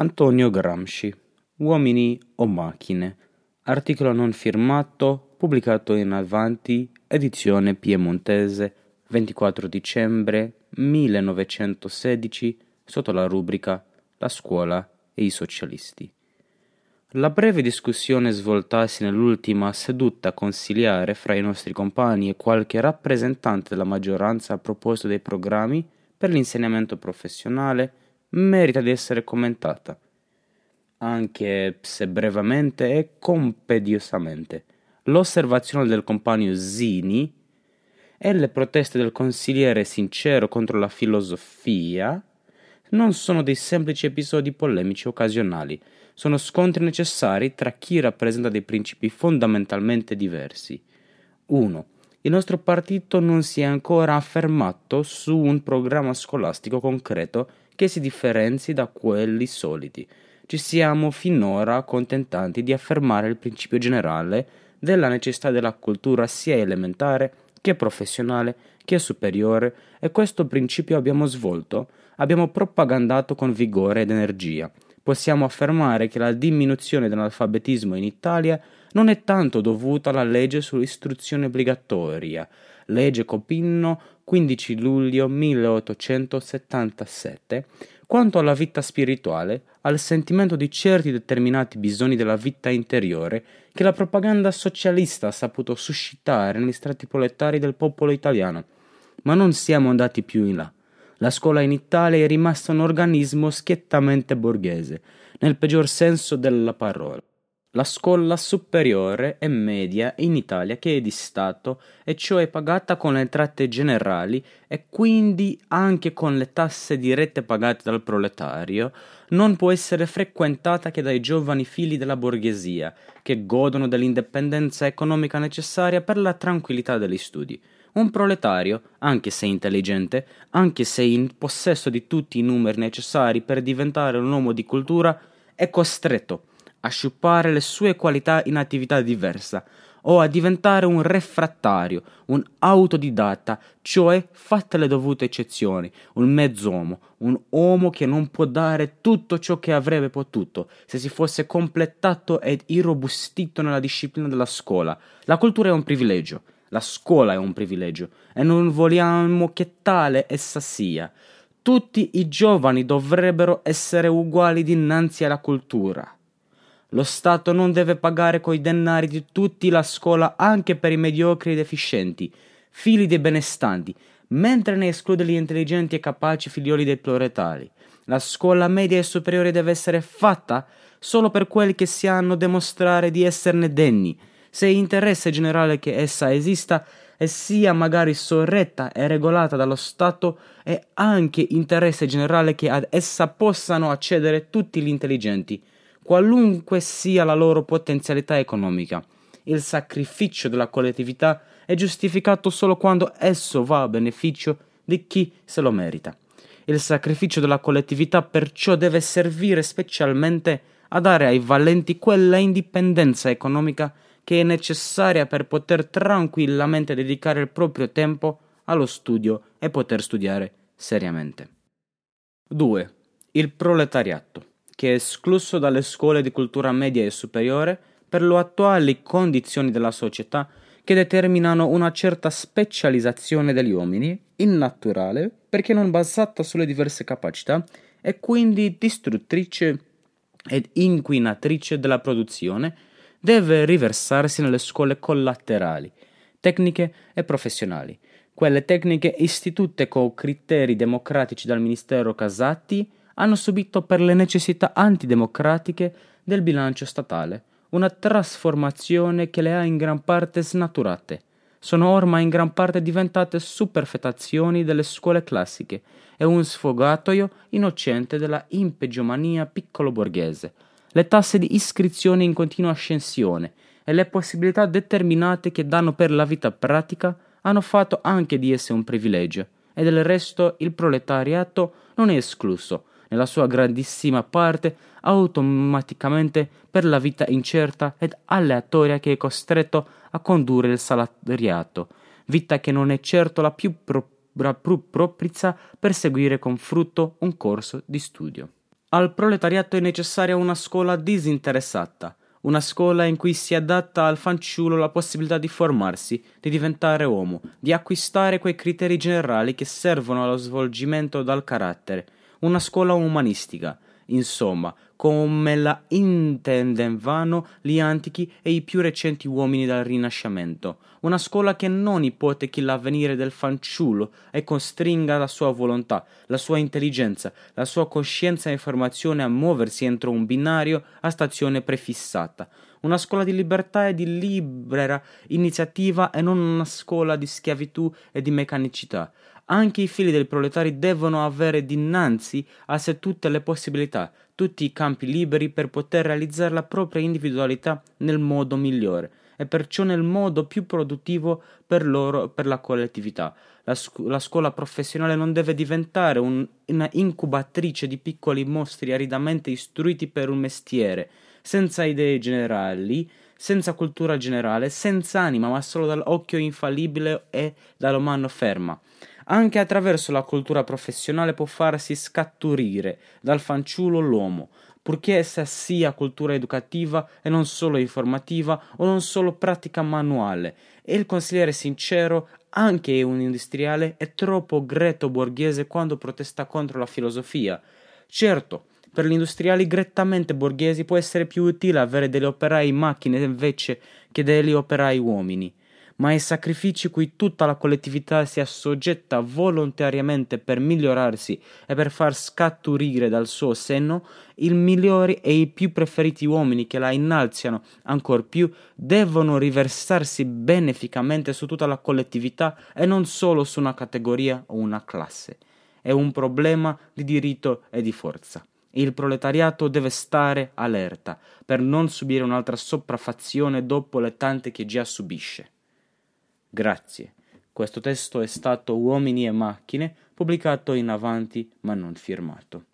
Antonio Gramsci Uomini o macchine articolo non firmato pubblicato in Avanti edizione piemontese 24 dicembre 1916 sotto la rubrica La scuola e i socialisti. La breve discussione svoltasi nell'ultima seduta consiliare fra i nostri compagni e qualche rappresentante della maggioranza a proposito dei programmi per l'insegnamento professionale merita di essere commentata, anche se brevemente e compediosamente. L'osservazione del compagno Zini e le proteste del consigliere sincero contro la filosofia non sono dei semplici episodi polemici occasionali, sono scontri necessari tra chi rappresenta dei principi fondamentalmente diversi. 1. Il nostro partito non si è ancora affermato su un programma scolastico concreto che si differenzi da quelli soliti. Ci siamo finora accontentati di affermare il principio generale della necessità della cultura sia elementare che professionale che superiore e questo principio abbiamo svolto, abbiamo propagandato con vigore ed energia. Possiamo affermare che la diminuzione dell'alfabetismo in Italia non è tanto dovuta alla legge sull'istruzione obbligatoria, legge Copinno 15 luglio 1877, quanto alla vita spirituale, al sentimento di certi determinati bisogni della vita interiore che la propaganda socialista ha saputo suscitare negli strati proletari del popolo italiano. Ma non siamo andati più in là. La scuola in Italia è rimasta un organismo schiettamente borghese, nel peggior senso della parola la scuola superiore e media in Italia che è di Stato e cioè pagata con le entrate generali e quindi anche con le tasse dirette pagate dal proletario, non può essere frequentata che dai giovani figli della borghesia, che godono dell'indipendenza economica necessaria per la tranquillità degli studi. Un proletario, anche se intelligente, anche se in possesso di tutti i numeri necessari per diventare un uomo di cultura, è costretto a sciupare le sue qualità in attività diversa o a diventare un refrattario, un autodidatta, cioè fatte le dovute eccezioni, un mezz'uomo, un uomo che non può dare tutto ciò che avrebbe potuto se si fosse completato ed irrobustito nella disciplina della scuola. La cultura è un privilegio, la scuola è un privilegio e non vogliamo che tale essa sia. Tutti i giovani dovrebbero essere uguali dinanzi alla cultura. Lo Stato non deve pagare coi denari di tutti la scuola anche per i mediocri e deficienti, figli dei benestanti, mentre ne esclude gli intelligenti e capaci figlioli dei proletari. La scuola media e superiore deve essere fatta solo per quelli che si hanno dimostrare di esserne degni. Se è interesse generale che essa esista e sia magari sorretta e regolata dallo Stato, è anche interesse generale che ad essa possano accedere tutti gli intelligenti qualunque sia la loro potenzialità economica. Il sacrificio della collettività è giustificato solo quando esso va a beneficio di chi se lo merita. Il sacrificio della collettività perciò deve servire specialmente a dare ai valenti quella indipendenza economica che è necessaria per poter tranquillamente dedicare il proprio tempo allo studio e poter studiare seriamente. 2. Il proletariato che è escluso dalle scuole di cultura media e superiore per le attuali condizioni della società che determinano una certa specializzazione degli uomini, innaturale, perché non basata sulle diverse capacità e quindi distruttrice ed inquinatrice della produzione, deve riversarsi nelle scuole collaterali, tecniche e professionali, quelle tecniche istituite con criteri democratici dal Ministero Casati hanno subito per le necessità antidemocratiche del bilancio statale una trasformazione che le ha in gran parte snaturate. Sono ormai in gran parte diventate superfetazioni delle scuole classiche e un sfogatoio innocente della impegiomania piccolo borghese. Le tasse di iscrizione in continua ascensione e le possibilità determinate che danno per la vita pratica hanno fatto anche di esse un privilegio, e del resto il proletariato non è escluso, nella sua grandissima parte automaticamente per la vita incerta ed aleatoria che è costretto a condurre il salariato, vita che non è certo la più, pro- la più propizia per seguire con frutto un corso di studio. Al proletariato è necessaria una scuola disinteressata, una scuola in cui si adatta al fanciullo la possibilità di formarsi, di diventare uomo, di acquistare quei criteri generali che servono allo svolgimento del carattere, una scuola umanistica, insomma, come la intendevano gli antichi e i più recenti uomini del Rinascimento, una scuola che non ipotechi l'avvenire del fanciullo e costringa la sua volontà, la sua intelligenza, la sua coscienza e informazione a muoversi entro un binario a stazione prefissata, una scuola di libertà e di libera iniziativa e non una scuola di schiavitù e di meccanicità. Anche i figli dei proletari devono avere dinanzi a sé tutte le possibilità, tutti i campi liberi per poter realizzare la propria individualità nel modo migliore e perciò nel modo più produttivo per loro e per la collettività. La, scu- la, scuola professionale non deve diventare un, una incubatrice di piccoli mostri aridamente istruiti per un mestiere, senza idee generali, senza cultura generale, senza anima, ma solo dall'occhio infallibile e dalla mano ferma anche attraverso la cultura professionale può farsi scatturire dal fanciullo l'uomo, purché essa sia cultura educativa e non solo informativa o non solo pratica manuale. E il consigliere sincero, anche un industriale, è troppo greto borghese quando protesta contro la filosofia. Certo, per gli industriali grettamente borghesi può essere più utile avere degli operai macchine invece che degli operai uomini ma i sacrifici cui tutta la collettività si assoggetta volontariamente per migliorarsi e per far scaturire dal suo seno i migliori e i più preferiti uomini che la innalziano ancor più, devono riversarsi beneficamente su tutta la collettività e non solo su una categoria o una classe. È un problema di diritto e di forza. Il proletariato deve stare allerta per non subire un'altra sopraffazione dopo le tante che già subisce. Grazie. Questo testo è stato Uomini e macchine, pubblicato in avanti ma non firmato.